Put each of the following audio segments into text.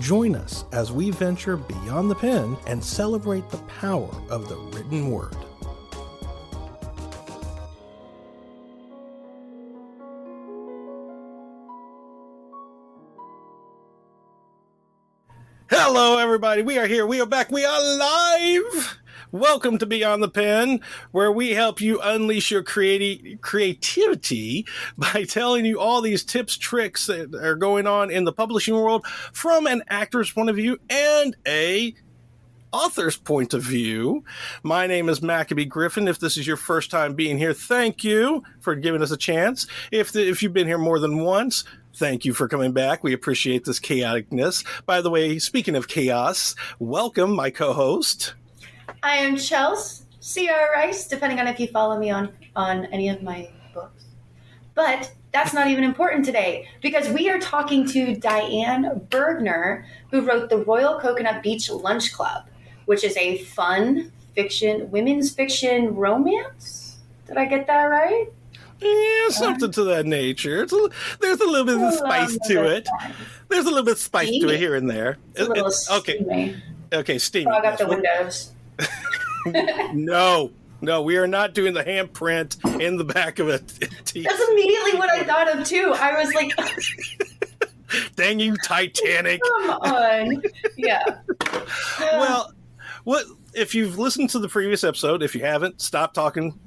join us as we venture beyond the pen and celebrate the power of the written word. Hello, everybody. We are here. We are back. We are live. Welcome to Beyond the Pen, where we help you unleash your creati- creativity by telling you all these tips, tricks that are going on in the publishing world from an actor's point of view and a author's point of view. My name is Maccabee Griffin. If this is your first time being here, thank you for giving us a chance. If the, if you've been here more than once, thank you for coming back. We appreciate this chaoticness. By the way, speaking of chaos, welcome my co-host. I am Chels C.R. Rice, depending on if you follow me on, on any of my books. But that's not even important today because we are talking to Diane Bergner, who wrote the Royal Coconut Beach Lunch Club, which is a fun fiction, women's fiction romance. Did I get that right? Yeah, something to that nature. It's a, there's a little bit of spice to it. There's a little bit of spice to it here and there. Little it, okay. Steamy. Okay, steamy. Fog up the windows. no, no, we are not doing the handprint in the back of it. That's immediately what I thought of too. I was like, "Dang you, Titanic!" Come on, yeah. well, what if you've listened to the previous episode? If you haven't, stop talking,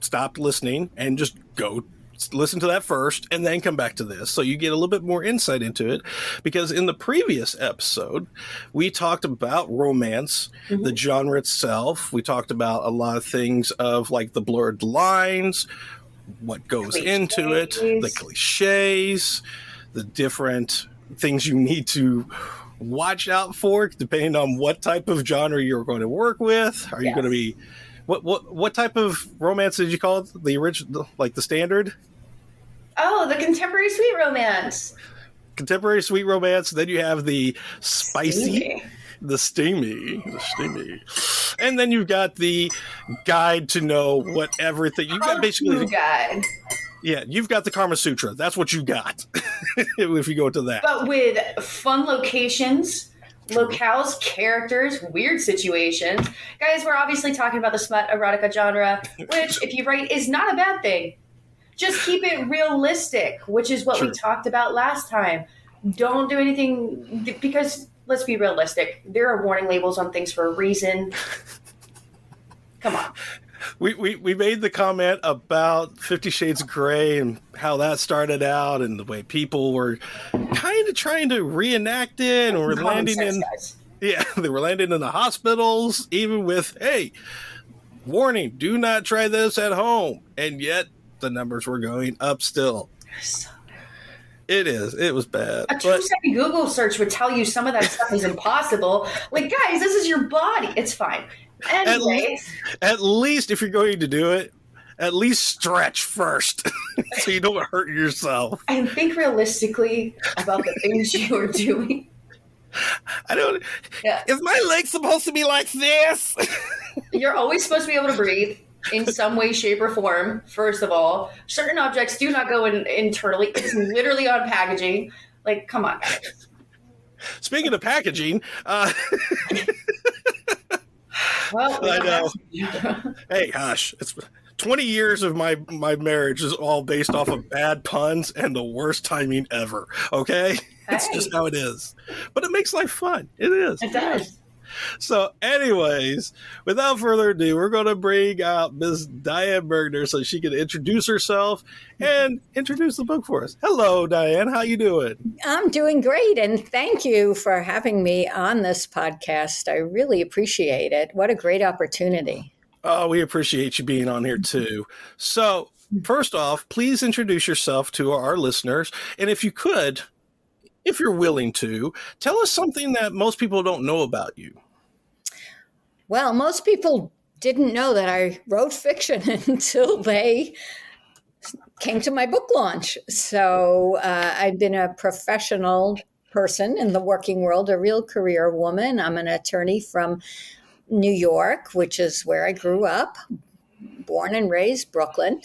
stop listening, and just go listen to that first and then come back to this so you get a little bit more insight into it because in the previous episode we talked about romance mm-hmm. the genre itself we talked about a lot of things of like the blurred lines what goes cliches. into it the cliches the different things you need to watch out for depending on what type of genre you're going to work with are you going to be what what what type of romance did you call it? The original, like the standard? Oh, the contemporary sweet romance. Contemporary sweet romance. Then you have the spicy, steamy. the steamy, the steamy, and then you've got the guide to know what everything you've got. Basically, guide. Yeah, you've got the Kama Sutra. That's what you got. if you go to that, but with fun locations locales, characters, weird situations. Guys, we're obviously talking about the smut erotica genre, which, if you write, is not a bad thing. Just keep it realistic, which is what we talked about last time. Don't do anything because let's be realistic. There are warning labels on things for a reason. Come on. We, we, we made the comment about Fifty Shades of Grey and how that started out and the way people were kind of trying to reenact it and were landing in guys. yeah they were landing in the hospitals even with hey warning do not try this at home and yet the numbers were going up still it is. It was bad. A two second Google search would tell you some of that stuff is impossible. Like, guys, this is your body. It's fine. Anyways. At, at least if you're going to do it, at least stretch first so you don't hurt yourself. And think realistically about the things you are doing. I don't. Yeah. Is my leg supposed to be like this? You're always supposed to be able to breathe in some way, shape, or form. First of all, certain objects do not go in internally. It's literally on packaging. Like, come on, guys. Speaking of packaging, uh, Well, we I know. Hey, gosh, it's 20 years of my my marriage is all based off of bad puns and the worst timing ever. Okay, it's Hey. just how it is. But it makes life fun. It is. It does. So, anyways, without further ado, we're going to bring out Miss Diane Bergner so she can introduce herself and introduce the book for us. Hello, Diane. How you doing? I'm doing great, and thank you for having me on this podcast. I really appreciate it. What a great opportunity. Oh, we appreciate you being on here too. So, first off, please introduce yourself to our listeners, and if you could, if you're willing to, tell us something that most people don't know about you. Well, most people didn't know that I wrote fiction until they came to my book launch. So uh, I've been a professional person in the working world, a real career woman. I'm an attorney from New York, which is where I grew up, born and raised Brooklyn.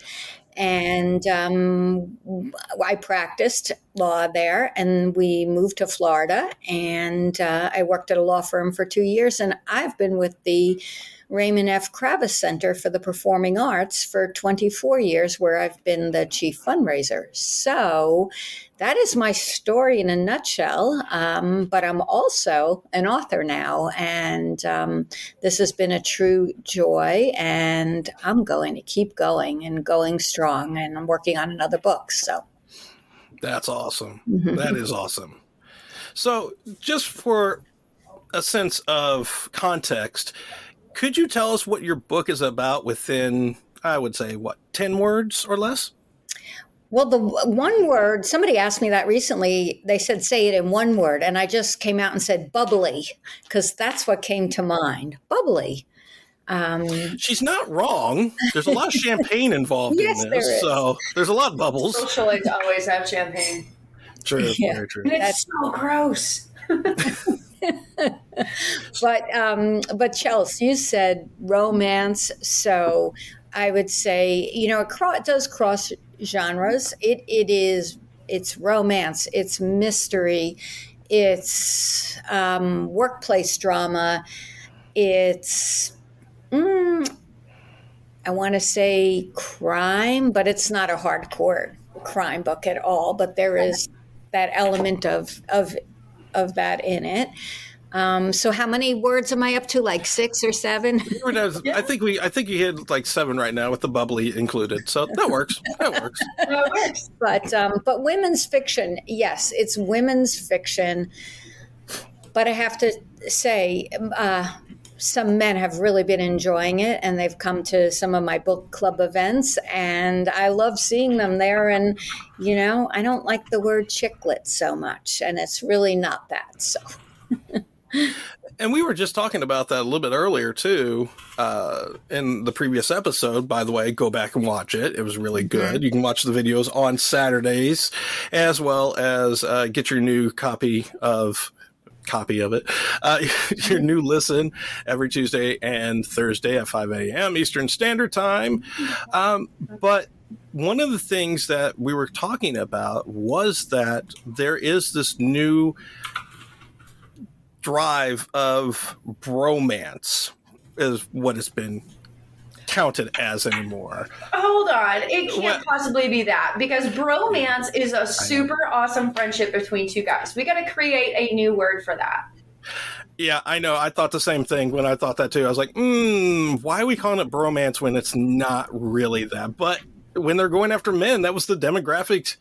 And um, I practiced law there, and we moved to Florida. And uh, I worked at a law firm for two years, and I've been with the Raymond F. Kravis Center for the Performing Arts for 24 years, where I've been the chief fundraiser. So that is my story in a nutshell. Um, but I'm also an author now, and um, this has been a true joy. And I'm going to keep going and going strong. And I'm working on another book. So That's awesome. mhm. That is awesome. So, just for a sense of context, could you tell us what your book is about within, I would say, what, 10 words or less? Well, the one word, somebody asked me that recently. They said, say it in one word. And I just came out and said bubbly, because that's what came to mind. Bubbly. Um, She's not wrong. There's a lot of champagne involved Yes, in this. is. So, there's a lot of bubbles. Socialites always have champagne. True. Yeah. Very true. And it's so gross. but um, but Chelsea, you said romance, so I would say you know it, it does cross genres. It it is it's romance, it's mystery, it's um, workplace drama, it's. Mm, I want to say crime, but it's not a hardcore crime book at all. But there is that element of of of that in it. Um, so how many words am I up to? Like six or seven? I think we, I think you hit like seven right now with the bubbly included. So that works. That works. that works. but um, but women's fiction, yes, it's women's fiction. But I have to say, uh, some men have really been enjoying it, and they've come to some of my book club events, and I love seeing them there. And you know, I don't like the word chick lit so much, and it's really not that. So And we were just talking about that a little bit earlier too, uh, in the previous episode. By the way, go back and watch it. It was really good. You can watch the videos on Saturdays, as well as uh, get your new copy of copy of it, uh, your new listen every Tuesday and Thursday at 5 a.m. Eastern Standard Time. Um, but one of the things that we were talking about was that there is this new drive of bromance is what it's been counted as anymore. Hold on. It can't What? possibly be that because bromance is a super awesome friendship between two guys. We got to create a new word for that. Yeah, I know. I thought the same thing when I thought that too. I was like, hmm, why are we calling it bromance when it's not really that? But when they're going after men, that was the demographic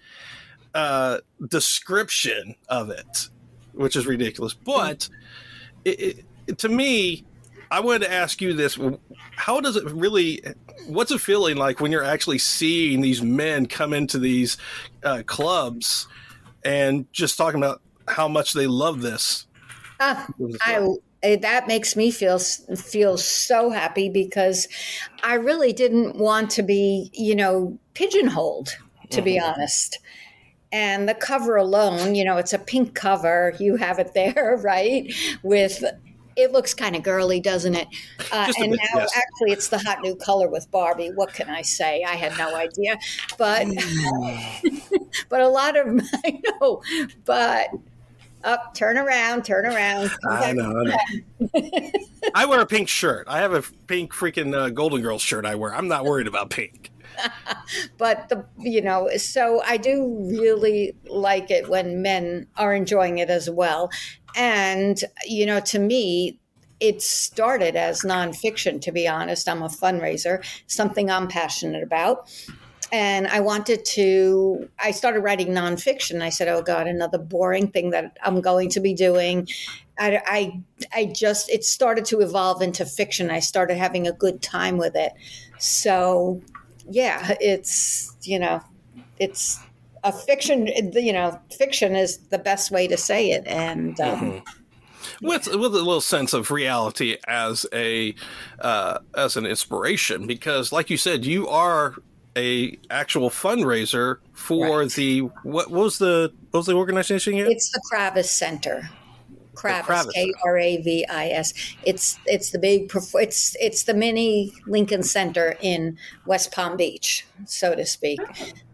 uh, description of it, which is ridiculous. But it, it, to me, I wanted to ask you this: How does it really? What's it feeling like when you're actually seeing these men come into these uh, clubs and just talking about how much they love this? Ah, I eh, that makes me feel feel so happy because I really didn't want to be, you know, pigeonholed, to be honest. And the cover alone, you know, it's a pink cover. You have it there, right? With it looks kind of girly, doesn't it? Uh, and bit, now, yes. actually, it's the hot new color with Barbie. What can I say? I had no idea, but but a lot of I know, but Up, turn around, turn around. I know. I, know. I wear a pink shirt. I have a pink freaking uh, Golden Girls shirt I wear. I'm not worried about pink. but the you know so i do really like it when men are enjoying it as well and you know to me it started as nonfiction to be honest i'm a fundraiser something i'm passionate about and I wanted to. I started writing nonfiction. I said, "Oh God, another boring thing that I'm going to be doing." I, I, I just it started to evolve into fiction. I started having a good time with it. So, yeah, it's you know, it's a fiction. You know, fiction is the best way to say it, and. Um, mm-hmm with with a little sense of reality as a uh, as an inspiration because like you said you are a actual fundraiser for right. the what, what, was the what was the organization again? It's the Kravis Center. Kravis, K R A V I S. It's it's the big it's it's the mini Lincoln Center in West Palm Beach, so to speak.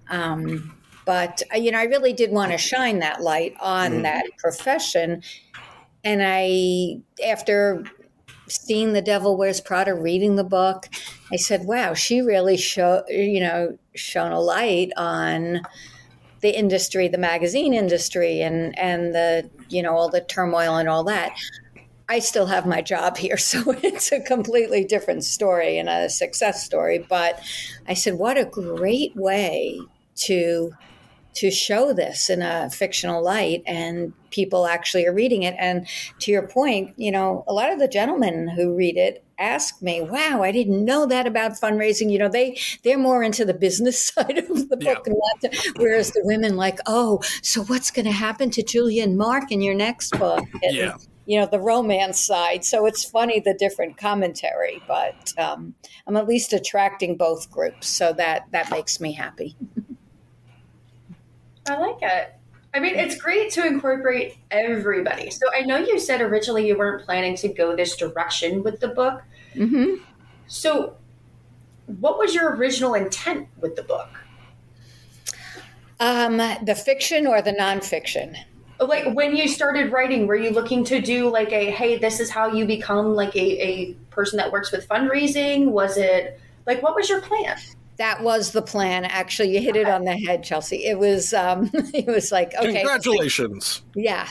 Um, but uh, you know, I really did want to shine that light on mm. that profession, and I after seeing The Devil Wears Prada, reading the book, I said, wow, she really show, you know, shone a light on the industry, the magazine industry and and the, you know, all the turmoil and all that. I still have my job here, so it's a completely different story and a success story, but I said what a great way to to show this in a fictional light and people actually are reading it. And to your point you know a lot of the gentlemen who read it ask me wow i didn't know that about fundraising. You know they they're more into the business side of the book yeah. whereas the women like oh so what's going to happen to julia and mark in your next book? And, yeah. you know the romance side. So it's funny the different commentary but um, i'm at least attracting both groups so that that makes me happy I like it. I mean, it's great to incorporate everybody. So I know you said originally you weren't planning to go this direction with the book. Mm-hmm. So, what was your original intent with the book? Um, the fiction or the nonfiction? Like when you started writing, were you looking to do like a hey, this is how you become like a, a person that works with fundraising? Was it like what was your plan? That was the plan. Actually, you hit it on the head, Chelsea. It was um, it was like okay, congratulations. Yeah.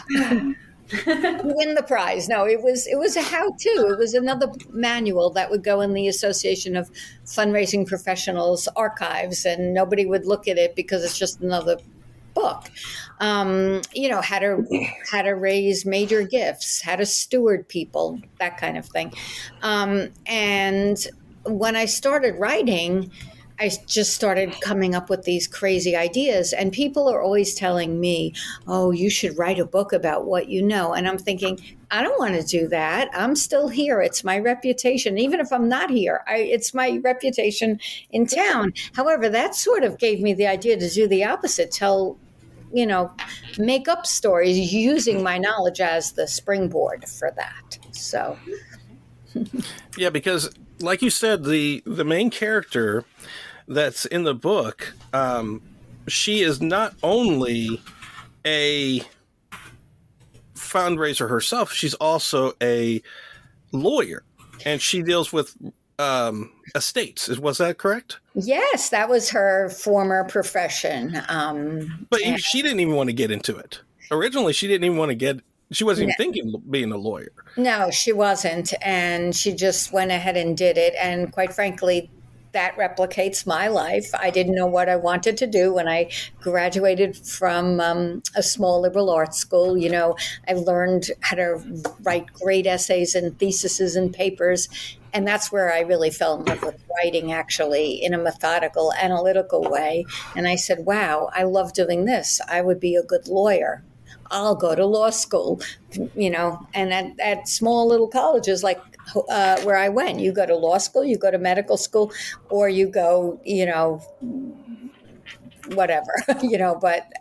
win the prize. No, it was it was a how to. It was another manual that would go in the Association of Fundraising Professionals archives, and nobody would look at it because it's just another book. Um, you know, how to how to raise major gifts, how to steward people, that kind of thing. Um, and when I started writing I just started coming up with these crazy ideas. And people are always telling me, oh, you should write a book about what you know. And I'm thinking, I don't want to do that. I'm still here. It's my reputation. Even if I'm not here, I, it's my reputation in town. However, that sort of gave me the idea to do the opposite tell, you know, make up stories using my knowledge as the springboard for that. So. yeah, because like you said, the the main character that's in the book, um, she is not only a fundraiser herself, she's also a lawyer, and she deals with um, estates. Was that correct? Yes, that was her former profession. Um, but and- she didn't even want to get into it. Originally, she didn't even want to get she wasn't even no. thinking being a lawyer. No, she wasn't. And she just went ahead and did it. And quite frankly, that replicates my life. I didn't know what I wanted to do when I graduated from um, a small liberal arts school. You know, I learned how to write great essays and theses and papers. And that's where I really fell in love with writing, actually, in a methodical, analytical way. And I said, wow, I love doing this. I would be a good lawyer. I'll go to law school, you know, and at, at small little colleges like uh, where I went. You go to law school, you go to medical school, or you go, you know, whatever, you know, but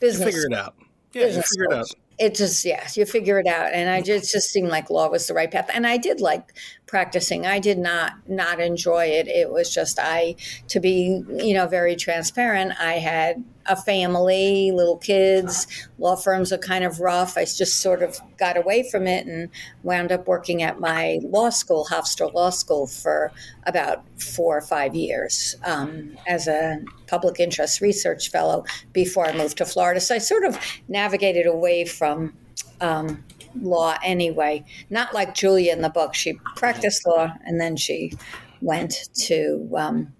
business. You figure it out. Yeah, you figure it out. It just, yes, you figure it out. And I just, just seemed like law was the right path. And I did like practicing. I did not, not enjoy it. It was just, I, to be, you know, very transparent, I had a family, little kids. Law firms are kind of rough. I just sort of got away from it and wound up working at my law school, Hofstra Law School, for about four or five years um, as a public interest research fellow before I moved to Florida. So I sort of navigated away from. Um, law anyway. Not like Julia in the book. She practiced law and then she went to um,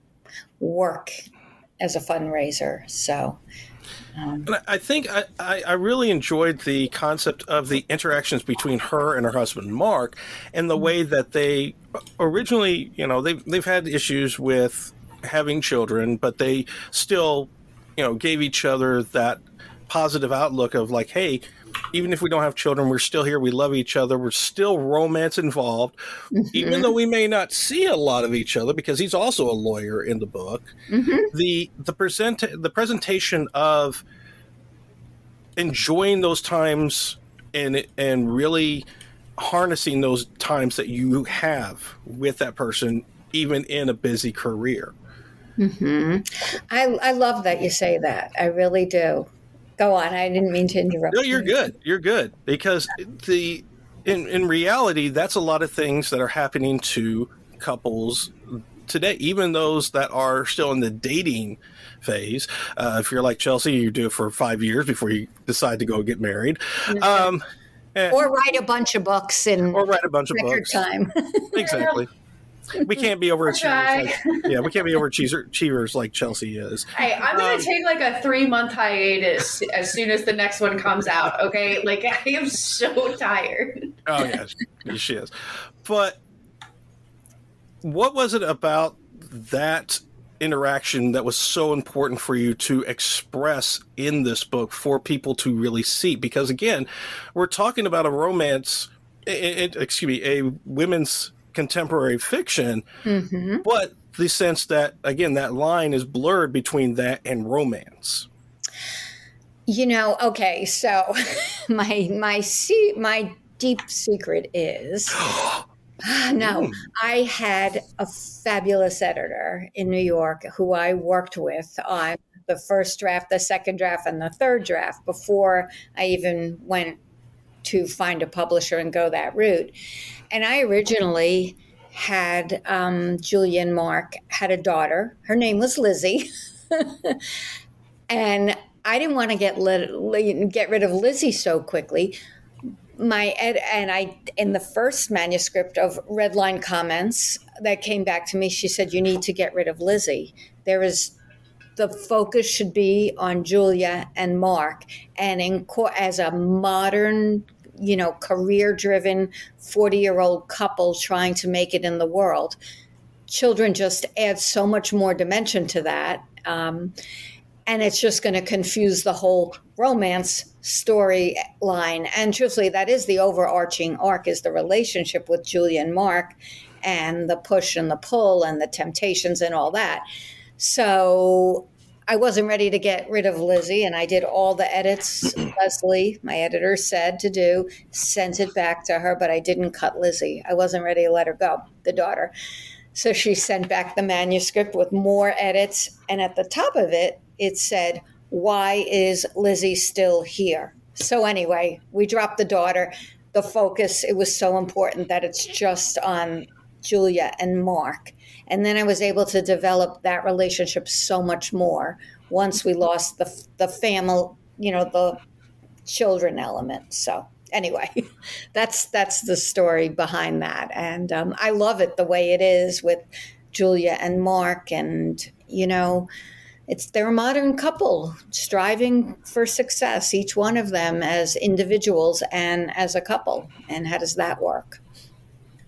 work as a fundraiser. So. Um, I think I, I, really enjoyed the concept of the interactions between her and her husband Mark, and the way that they originally, you know, they've they've had issues with having children, but they still, you know, gave each other that positive outlook of like, hey, even if we don't have children, we're still here. We love each other. We're still romance involved, mm-hmm. even though we may not see a lot of each other because he's also a lawyer in the book. Mm-hmm. The the present the presentation of enjoying those times and and really harnessing those times that you have with that person, even in a busy career. Mm-hmm. I I love that you say that. I really do. Go on. I didn't mean to interrupt. No, you're you. good. You're good because the in in reality, that's a lot of things that are happening to couples today, even those that are still in the dating phase. Uh, if you're like Chelsea, you do it for five years before you decide to go get married. Um, and, or write a bunch of books in or write a bunch of books. Time. exactly we can't be overachievers. Like, yeah, we can't be overachievers like Chelsea is. Hey, I'm gonna um, take like a three month hiatus as soon as the next one comes out. Okay, like I am so tired. Oh yeah, she is. But what was it about that interaction that was so important for you to express in this book for people to really see? Because again, we're talking about a romance. It, it, excuse me, a women's contemporary fiction, mm-hmm. but the sense that again that line is blurred between that and romance. You know, okay, so my my see my deep secret is no, mm. I had a fabulous editor in New York who I worked with on the first draft, the second draft, and the third draft before I even went to find a publisher and go that route. And I originally had um, Julia and Mark had a daughter. Her name was Lizzie, and I didn't want to get get rid of Lizzie so quickly. My ed, and I in the first manuscript of Redline Comments that came back to me, she said you need to get rid of Lizzie. There is the focus should be on Julia and Mark, and in as a modern you know, career driven 40 year old couple trying to make it in the world. Children just add so much more dimension to that. Um, and it's just going to confuse the whole romance storyline. And truthfully, that is the overarching arc is the relationship with Julia and Mark and the push and the pull and the temptations and all that. So I wasn't ready to get rid of Lizzie, and I did all the edits Leslie, my editor, said to do, sent it back to her, but I didn't cut Lizzie. I wasn't ready to let her go, the daughter. So she sent back the manuscript with more edits, and at the top of it, it said, Why is Lizzie still here? So, anyway, we dropped the daughter. The focus, it was so important that it's just on Julia and Mark. And then I was able to develop that relationship so much more once we lost the, the family, you know, the children element. So anyway, that's that's the story behind that, and um, I love it the way it is with Julia and Mark, and you know, it's they're a modern couple striving for success, each one of them as individuals and as a couple. And how does that work?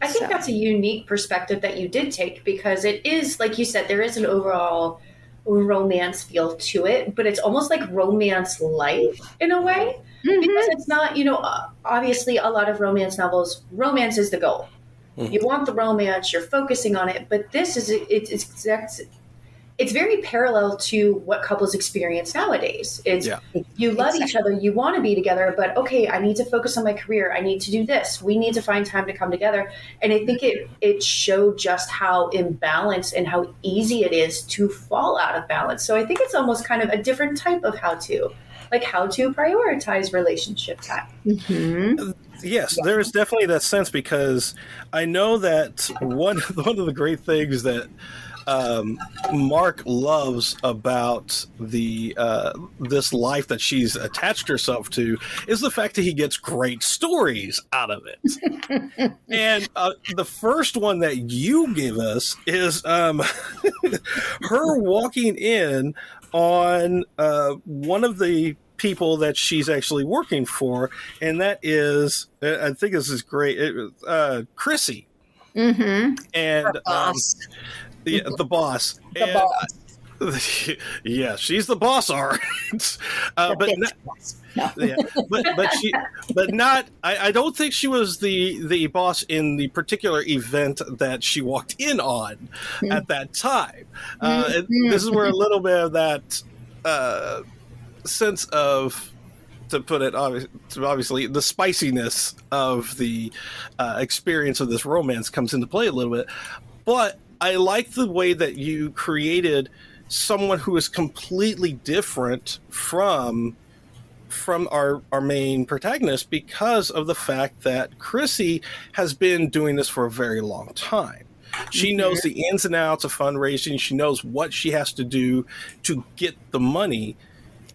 I think so. that's a unique perspective that you did take because it is, like you said, there is an overall romance feel to it, but it's almost like romance life in a way. Mm-hmm. Because it's not, you know, obviously a lot of romance novels, romance is the goal. Mm-hmm. You want the romance, you're focusing on it, but this is it's exact it's very parallel to what couples experience nowadays. It's Yeah. you love Exactly. each other, you want to be together, but okay, I need to focus on my career. I need to do this. We need to find time to come together. And I think it it showed just how imbalanced and how easy it is to fall out of balance. So I think it's almost kind of a different type of how to, like how to prioritize relationship time. Mhm. Yes, there is definitely that sense because I know that one one of the great things that um, Mark loves about the uh, this life that she's attached herself to is the fact that he gets great stories out of it. and uh, the first one that you give us is um, her walking in on uh, one of the people that she's actually working for, and that is, I think this is great, it, uh, Chrissy. Mhm. And. Um, yeah, the boss. the And, boss. yeah, she's the boss, all right. Uh, but not. No. yeah, but but she, but not. I, I don't think she was the the boss in the particular event that she walked in on Hmm. at that time. Uh, Mhm. this is where a little bit of that uh, sense of to put it obvi- obviously the spiciness of the uh, experience of this romance comes into play a little bit but i like the way that you created someone who is completely different from from our our main protagonist because of the fact that chrissy has been doing this for a very long time. She knows the ins and outs of fundraising. She knows what she has to do to get the money.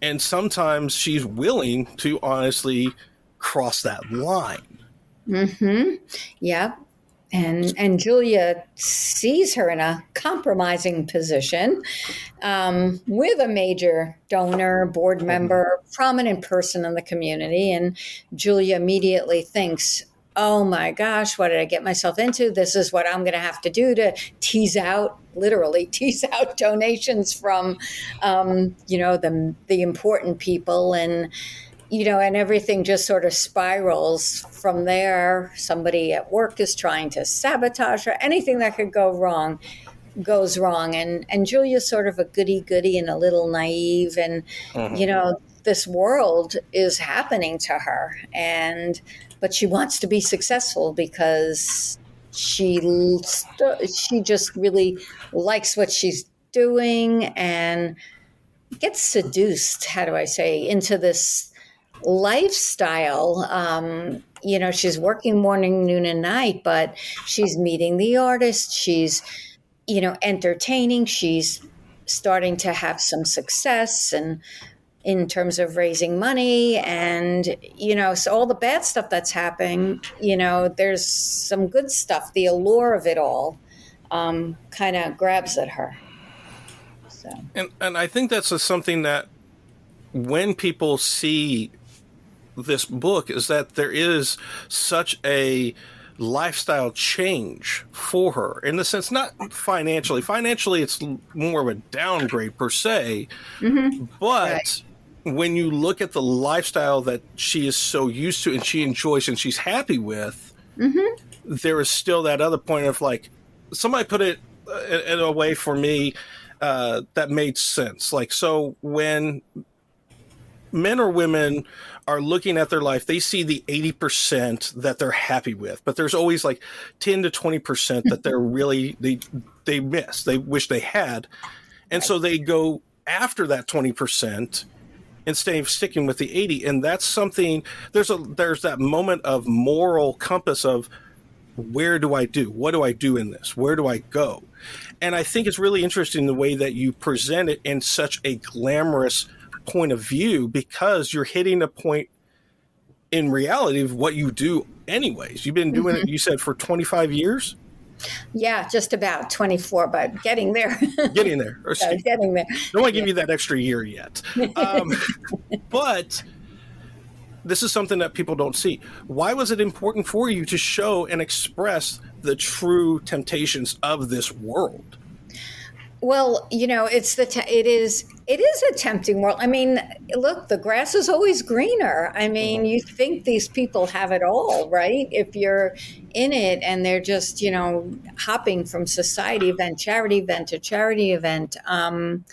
And sometimes she's willing to honestly cross that line. Mm-hmm. Yep. And and Julia sees her in a compromising position um, with a major donor, board member, prominent person in the community, and Julia immediately thinks, "Oh my gosh, what did I get myself into? This is what I'm going to have to do to tease out, literally tease out donations from, um, you know, the the important people and." You know, and everything just sort of spirals from there. Somebody at work is trying to sabotage her. Anything that could go wrong goes wrong. And and Julia's sort of a goody goody and a little naive, and mm-hmm. you know, this world is happening to her, and but she wants to be successful because she st- she just really likes what she's doing and gets seduced. How do I say into this? Lifestyle. Um, you know, she's working morning, noon, and night, but she's meeting the artist. She's, you know, entertaining. She's starting to have some success and in terms of raising money and you know so all the bad stuff that's happening you know there's some good stuff the allure of it all um, kind of grabs at her so and and i think that's just something that when people see this book is that there is such a lifestyle change for her in the sense not financially. Financially it's more of a downgrade per se but Right. when you look at the lifestyle that she is so used to and she enjoys and she's happy with there is still that other point of like somebody put it uh, in, in a way for me uh, that made sense. Like so when men or women are looking at their life, they see the 80% that they're happy with, but there's always like 10 to 20% that they're really, they, they miss, they wish they had. And so they go after that 20% instead of sticking with the 80. And that's something, there's a, there's that moment of moral compass of where do I do? What do I do in this? Where do I go? And I think it's really interesting the way that you present it in such a glamorous point of view because you're hitting a point in reality of what you do anyways. You've been doing it, you said, for 25 years? yeah just about 24 but getting there Getting there. Or, So getting there don't want to give you that extra year yet. Um, but this is something that people don't see. Why was it important for you to show and express the true temptations of this world? Well, you know, it's the t- it is it is a tempting world. I mean, look, the grass is always greener. I mean, you think these people have it all, right? If you're in it and they're just, you know, hopping from society event, charity event to charity event. Um,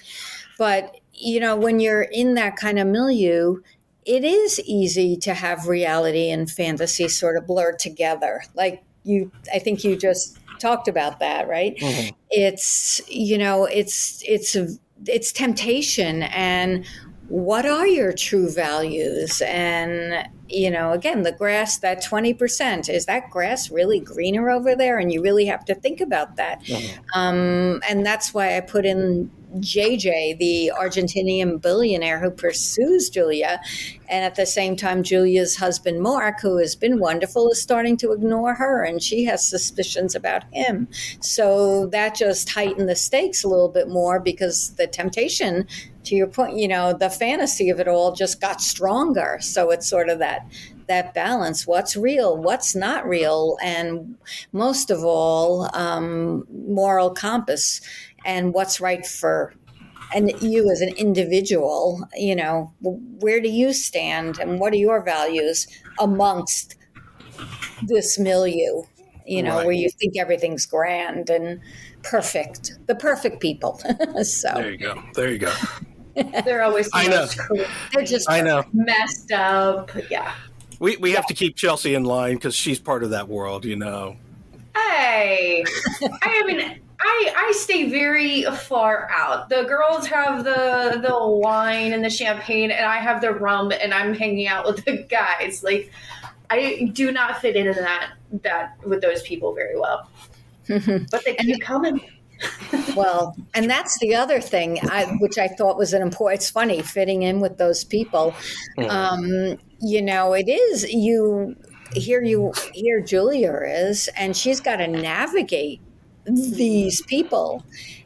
but, you know, when you're in that kind of milieu, it is easy to have reality and fantasy sort of blurred together. Like you, I think you just talked about that, right? Mm-hmm. It's, you know, it's, it's, a, it's temptation and what are your true values? And you know again the grass that 20% is that grass really greener over there and you really have to think about that mm-hmm. um, and that's why i put in JJ, the Argentinian billionaire who pursues Julia. And at the same time, Julia's husband, Mark, who has been wonderful, is starting to ignore her and she has suspicions about him. So that just heightened the stakes a little bit more because the temptation, to your point, you know, the fantasy of it all just got stronger. So it's sort of that that balance what's real what's not real and most of all um, moral compass and what's right for and you as an individual you know where do you stand and what are your values amongst this milieu? You know right. where you think everything's grand and perfect the perfect people. So there you go. There you go they're always I know. Cool. They're just I know messed up. Yeah. We we yeah. have to keep Chelsea in line because she's part of that world, you know. Hey, I mean, I I stay very far out. The girls have the the wine and the champagne, and I have the rum, and I'm hanging out with the guys. Like I do not fit into that that with those people very well. but they keep coming. Well, and that's the other thing, I, which I thought was an important. It's funny fitting in with those people. Um, you know, it is you. Here you here Julia is, and she's got to navigate these people.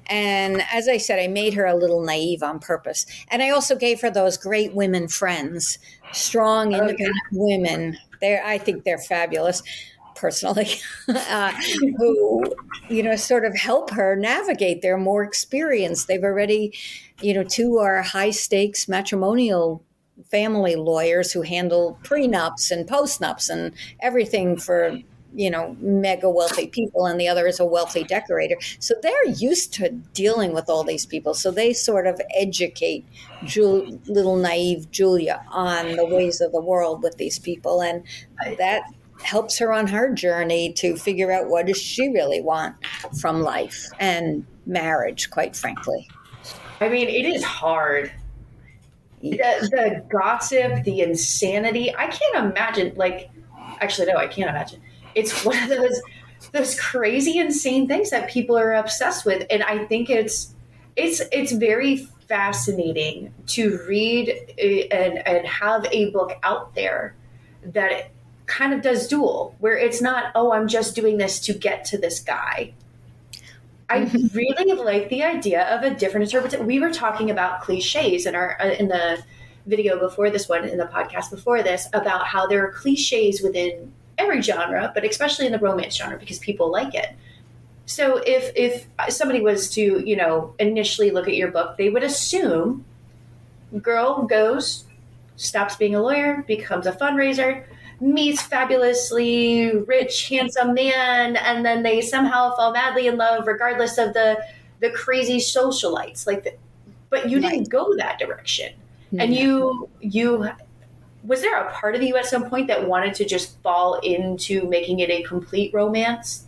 And as I said, I made her a little naive on purpose. And I also gave her those great women friends, strong, independent okay. women. They're, I think they're fabulous, personally, uh, who, you know, sort of help her navigate. They're more experienced. They've already, you know, two are high stakes matrimonial family lawyers who handle prenups and postnups and everything for you know, mega wealthy people, and the other is a wealthy decorator. So they're used to dealing with all these people. So they sort of educate Jul- little naive Julia on the ways of the world with these people, and that helps her on her journey to figure out what does she really want from life and marriage. Quite frankly, I mean, it is hard. The, the gossip, the insanity. I can't imagine. Like, actually, no, I can't imagine it's one of those those crazy insane things that people are obsessed with and i think it's it's it's very fascinating to read eh, and and have a book out there that kind of does dual where it's not oh i'm just doing this to get to this guy I mm-hmm. really like the idea of a different interpretation. We were talking about cliches in our uh, in the video before this one, in the podcast before this, about how there are cliches within every genre, but especially in the romance genre because people like it. So if if somebody was to you know initially look at your book, they would assume girl goes, stops being a lawyer, becomes a fundraiser, meets fabulously rich, handsome man, and then they somehow fall madly in love, regardless of the the crazy socialites. Like, the, but you right. didn't go that direction, and you you was there a part of you at some point that wanted to just fall into making it a complete romance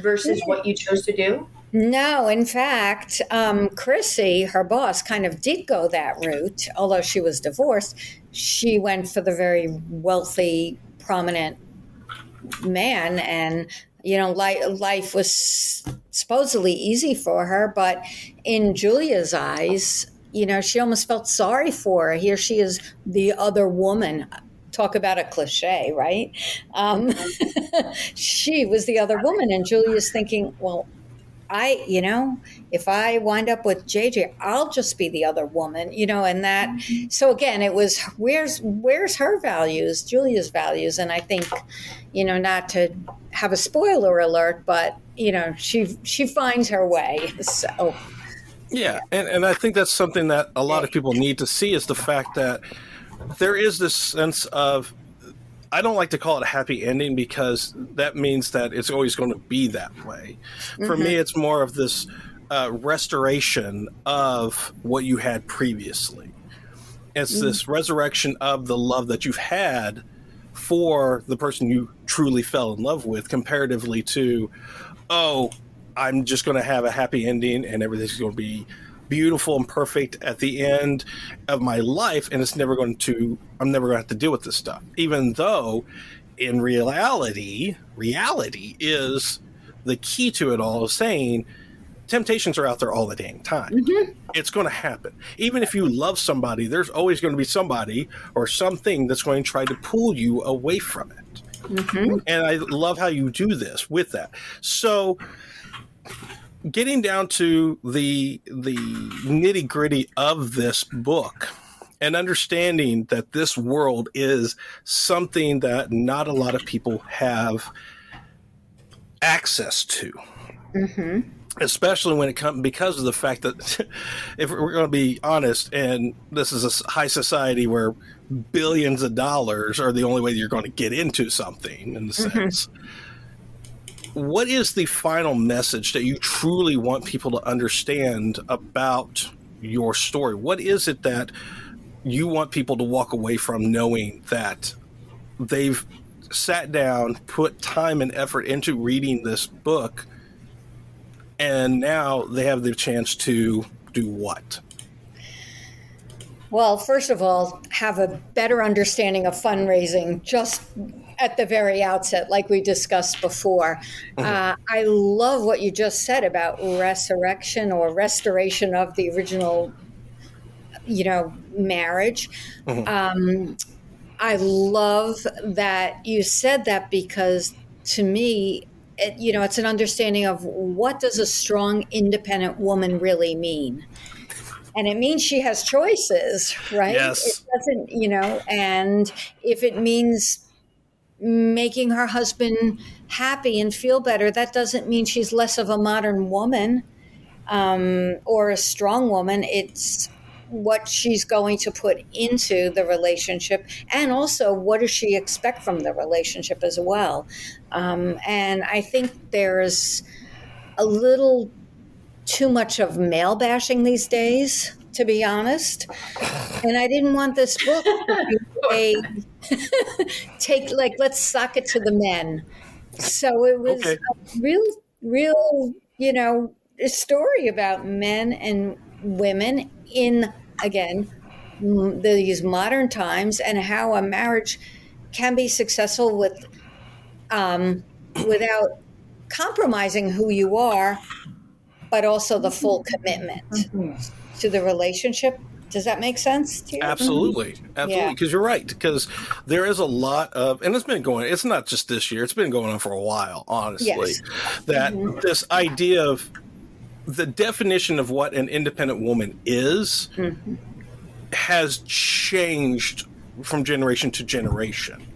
versus what you chose to do? No, in fact, um, Chrissy, her boss, kind of did go that route. Although she was divorced, she went for the very wealthy, prominent man, and you know, life was supposedly easy for her. But in Julia's eyes, you know, she almost felt sorry for her. Here she is, the other woman. Talk about a cliche, right? Um, she was the other woman, and Julia's thinking, well, I, you know, if I wind up with JJ, I'll just be the other woman, you know, and that. Mm-hmm. So again, it was where's where's her values, Julia's values, and I think, you know, not to have a spoiler alert, but you know, she she finds her way. So Yeah, and, and I think that's something that a lot of people need to see is the fact that there is this sense of I don't like to call it a happy ending because that means that it's always going to be that way. Mm-hmm. For me, mm-hmm. it's more of this uh, restoration of what you had previously. It's mm-hmm. this resurrection of the love that you've had for the person you truly fell in love with, comparatively to, oh, I'm just going to have a happy ending and everything's going to be beautiful and perfect at the end of my life and it's never going to i'm never going to have to deal with this stuff. Even though in reality reality is the key to it all saying temptations are out there all the dang time. Mm-hmm. it's going to happen. Even if you love somebody there's always going to be somebody or something that's going to try to pull you away from it. Mm-hmm. and i love how you do this with that. So getting down to the the nitty gritty of this book and understanding that this world is something that not a lot of people have access to. Mm-hmm. Especially when it comes because of the fact that, if we're going to be honest, and this is a high society where billions of dollars are the only way you're going to get into something in the mm-hmm. sense what is the final message that you truly want people to understand about your story? What is it that you want people to walk away from knowing that they've sat down, put time and effort into reading this book, and now they have the chance to do what? Well, first of all, have a better understanding of fundraising just at the very outset, like we discussed before. Mm-hmm. Uh, I love what you just said about resurrection or restoration of the original, you know, marriage. Mm-hmm. Um, I love that you said that because to me, it, you know, it's an understanding of what does a strong, independent woman really mean and it means she has choices, right? Yes. It doesn't, you know, and if it means making her husband happy and feel better, that doesn't mean she's less of a modern woman um, or a strong woman. It's what she's going to put into the relationship and also what does she expect from the relationship as well. Um, and I think there's a little too much of male bashing these days to be honest. And I didn't want this book to be a take like let's sock it to the men. So it was okay. a real, real, you know, a story about men and women in again these modern times and how a marriage can be successful with um, without compromising who you are, but also the full commitment. Mm-hmm to the relationship. Does that make sense to you? Absolutely, absolutely. Because yeah. you're right. Because there is a lot of, and it's been going. It's not just this year. It's been going on for a while. Honestly, yes. that mm-hmm. this idea of the definition of what an independent woman is mm-hmm. has changed from generation to generation.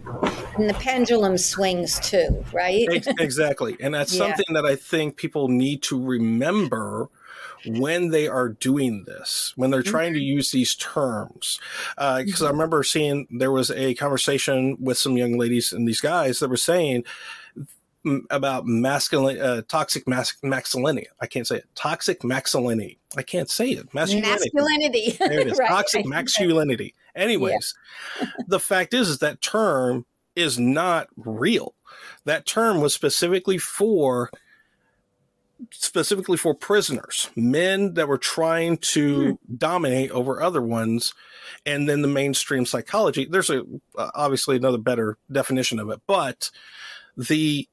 And the pendulum swings too, right? exactly. And that's yeah. something that I think people need to remember when they are doing this, when they're trying to mm-hmm. use these terms. Because uh, mm-hmm. I remember seeing there was a conversation with some young ladies and these guys that were saying about masculine, uh, toxic mas- masculinity. I can't say it. Toxic masculinity. I can't say it. Masculinity. masculinity. There it is. right. Toxic masculinity. Anyways, yeah. the fact is, is that term is not real. That term was specifically for specifically for prisoners, men that were trying to hmm. dominate over other ones. And then the mainstream psychology, there's a uh, obviously another better definition of it, but the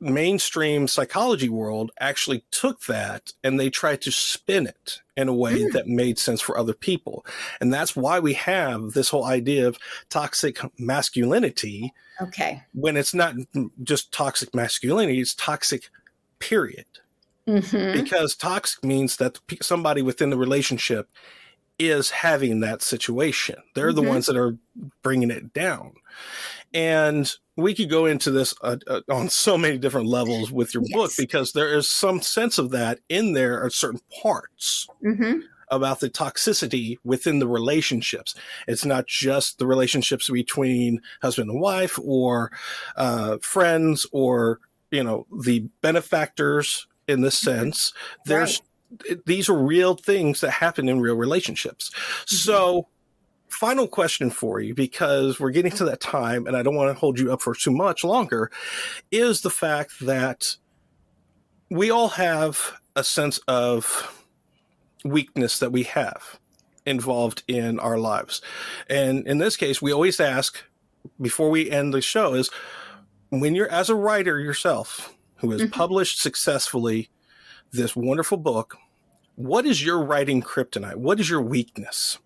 mainstream psychology world actually took that and they tried to spin it in a way mm. that made sense for other people. And that's why we have this whole idea of toxic masculinity. Okay. When it's not just toxic masculinity, it's toxic period. Mm-hmm. Because toxic means that somebody within the relationship is having that situation. They're mm-hmm. the ones that are bringing it down. And we could go into this uh, uh, on so many different levels with your yes. book because there is some sense of that in there are certain parts mm-hmm. about the toxicity within the relationships. It's not just the relationships between husband and wife or uh, friends or you know the benefactors in this mm-hmm. sense. There's right. these are real things that happen in real relationships. Mm-hmm. So final question for you because we're getting to that time and I don't want to hold you up for too much longer is the fact that we all have a sense of weakness that we have involved in our lives. And in this case, we always ask before we end the show is when you're as a writer yourself who has mm-hmm. published successfully this wonderful book, what is your writing kryptonite? What is your weakness?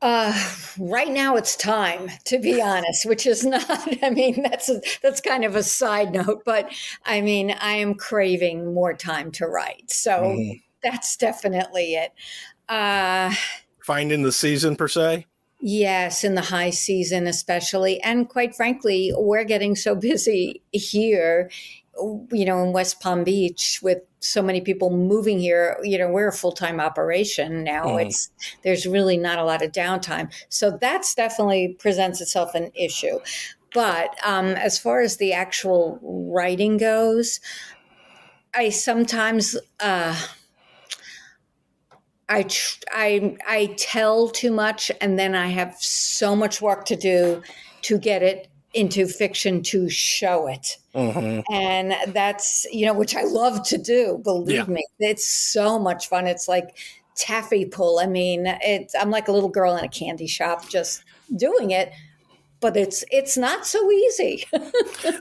Uh, right now it's time, to be honest, which is not, I mean, that's, a, that's kind of a side note, but I mean, I am craving more time to write. So mm-hmm. that's definitely it. Uh, Finding the season per se? Yes, in the high season, especially. And quite frankly, we're getting so busy here you know, in West Palm Beach with so many people moving here, you know, we're a full time operation now. Mm. It's there's really not a lot of downtime, so that's definitely presents itself an issue. But um, as far as the actual writing goes, I sometimes. Uh, I, I I tell too much, and then I have so much work to do to get it into fiction to show it. Mm-hmm. And that's, you know, which I love to do, believe yeah. me. It's so much fun. It's like taffy pull. I mean, it's I'm like a little girl in a candy shop just doing it, but it's it's not so easy.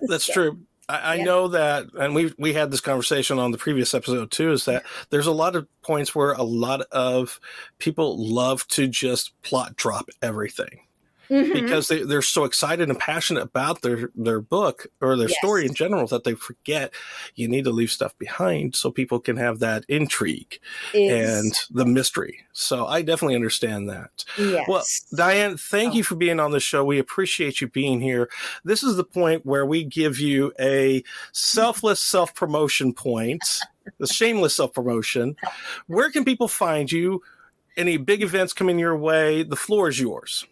that's so, true. I, I yeah. know that, and we we had this conversation on the previous episode too. Is that there's a lot of points where a lot of people love to just plot drop everything mm-hmm. because they, they're so excited and passionate about their, their book or their yes. story in general that they forget you need to leave stuff behind so people can have that intrigue and the mystery. So I definitely understand that. Yes. Well, Diane, thank oh. you for being on the show. We appreciate you being here. This is the point where we give you a selfless self promotion point, the shameless self promotion. Where can people find you? Any big events coming your way? The floor is yours.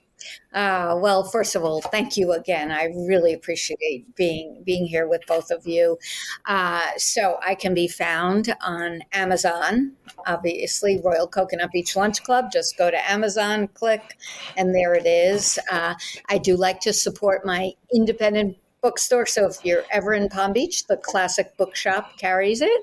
Uh, well, first of all, thank you again. I really appreciate being being here with both of you. Uh, so I can be found on Amazon, obviously Royal Coconut Beach Lunch Club. Just go to Amazon, click, and there it is. Uh, I do like to support my independent bookstore. So if you're ever in Palm Beach, the Classic Bookshop carries it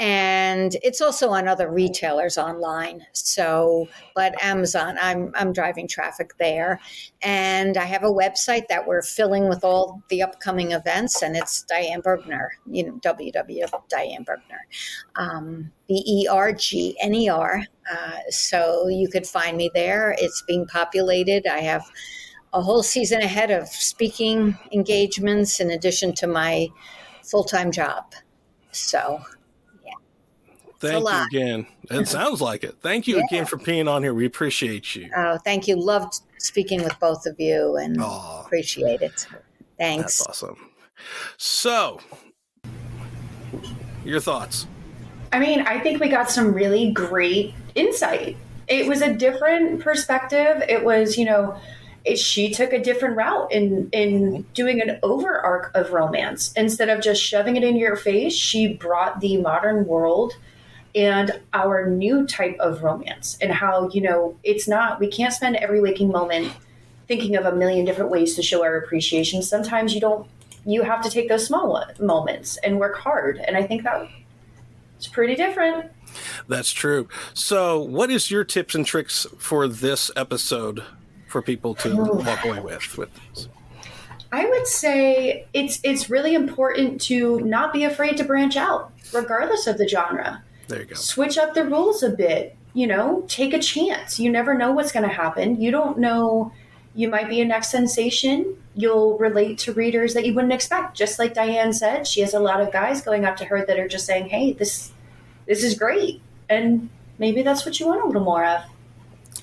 and it's also on other retailers online. So, but Amazon, I'm I'm driving traffic there, and I have a website that we're filling with all the upcoming events, and it's Diane Bergner, you know, www. Diane Bergner, um, B E R G N E R. Uh, so you could find me there. It's being populated. I have a whole season ahead of speaking engagements in addition to my full time job. So Thank you again. It sounds like it. Thank you yeah. again for being on here. We appreciate you. Oh, thank you. Loved speaking with both of you and oh, appreciate it. Thanks. That's awesome. So, your thoughts? I mean, I think we got some really great insight. It was a different perspective. It was, you know, it, she took a different route in in doing an over arc of romance instead of just shoving it in your face. She brought the modern world and our new type of romance and how you know it's not we can't spend every waking moment thinking of a million different ways to show our appreciation. Sometimes you don't you have to take those small moments and work hard. And i think that it's pretty different. That's true. So what is your tips and tricks for this episode for people to walk away with with I would say it's it's really important to not be afraid to branch out, regardless of the genre. There you go. Switch up the rules a bit. You know, take a chance. You never know what's going to happen. You don't know. You might be a next sensation. You'll relate to readers that you wouldn't expect. Just like Diane said, she has a lot of guys going up to her that are just saying, "Hey, this, this is great," and maybe that's what you want a little more of.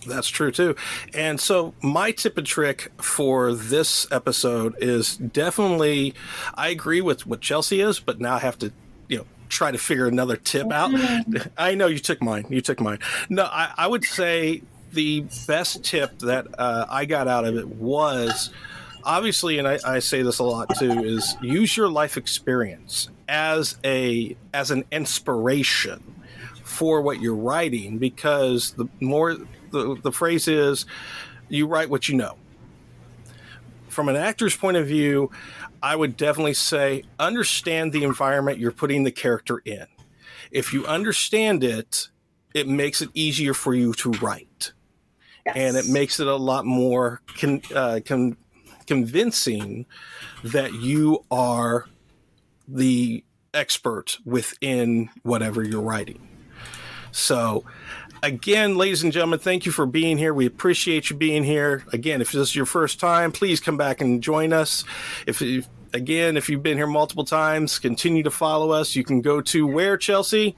That's true too. And so my tip and trick for this episode is definitely I agree with what Chelsea is, but now I have to, you know, try to figure another tip out. I know you took mine. You took mine. No, I, I would say the best tip that uh, I got out of it was obviously, and I, I say this a lot too, is use your life experience as a as an inspiration for what you're writing because the more the, the phrase is you write what you know from an actor's point of view i would definitely say understand the environment you're putting the character in if you understand it it makes it easier for you to write yes. and it makes it a lot more con, uh, con, convincing that you are the expert within whatever you're writing. So, again, ladies and gentlemen, thank you for being here. We appreciate you being here. Again, if this is your first time, please come back and join us. If you, again, if you've been here multiple times, continue to follow us. You can go to where, Chelsea?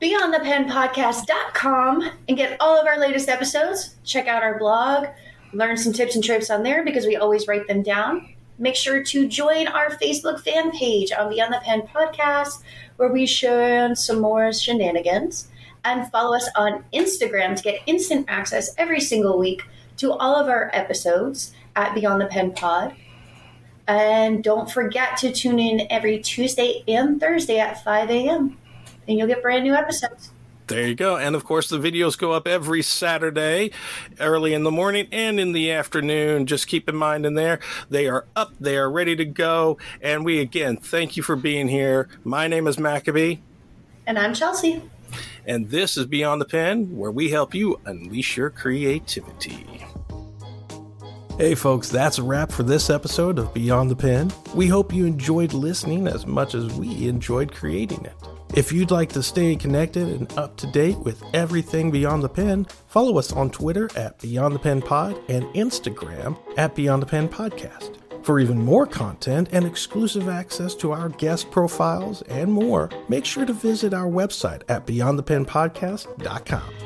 BeyondThePenPodcast.com and get all of our latest episodes. Check out our blog, learn some tips and tricks on there because we always write them down. Make sure to join our Facebook fan page on Beyond the Pen Podcast, where we share some more shenanigans. And follow us on Instagram to get instant access every single week to all of our episodes at Beyond the Pen Pod. And don't forget to tune in every Tuesday and Thursday at 5 a.m. and you'll get brand new episodes. There you go. And of course, the videos go up every Saturday, early in the morning and in the afternoon. Just keep in mind in there, they are up, they are ready to go. And we again thank you for being here. My name is Maccabee. And I'm Chelsea. And this is Beyond the Pen, where we help you unleash your creativity. Hey, folks, that's a wrap for this episode of Beyond the Pen. We hope you enjoyed listening as much as we enjoyed creating it. If you'd like to stay connected and up to date with everything Beyond the Pen, follow us on Twitter at Beyond the Pen Pod and Instagram at Beyond the Pen Podcast. For even more content and exclusive access to our guest profiles and more, make sure to visit our website at beyondthepenpodcast.com.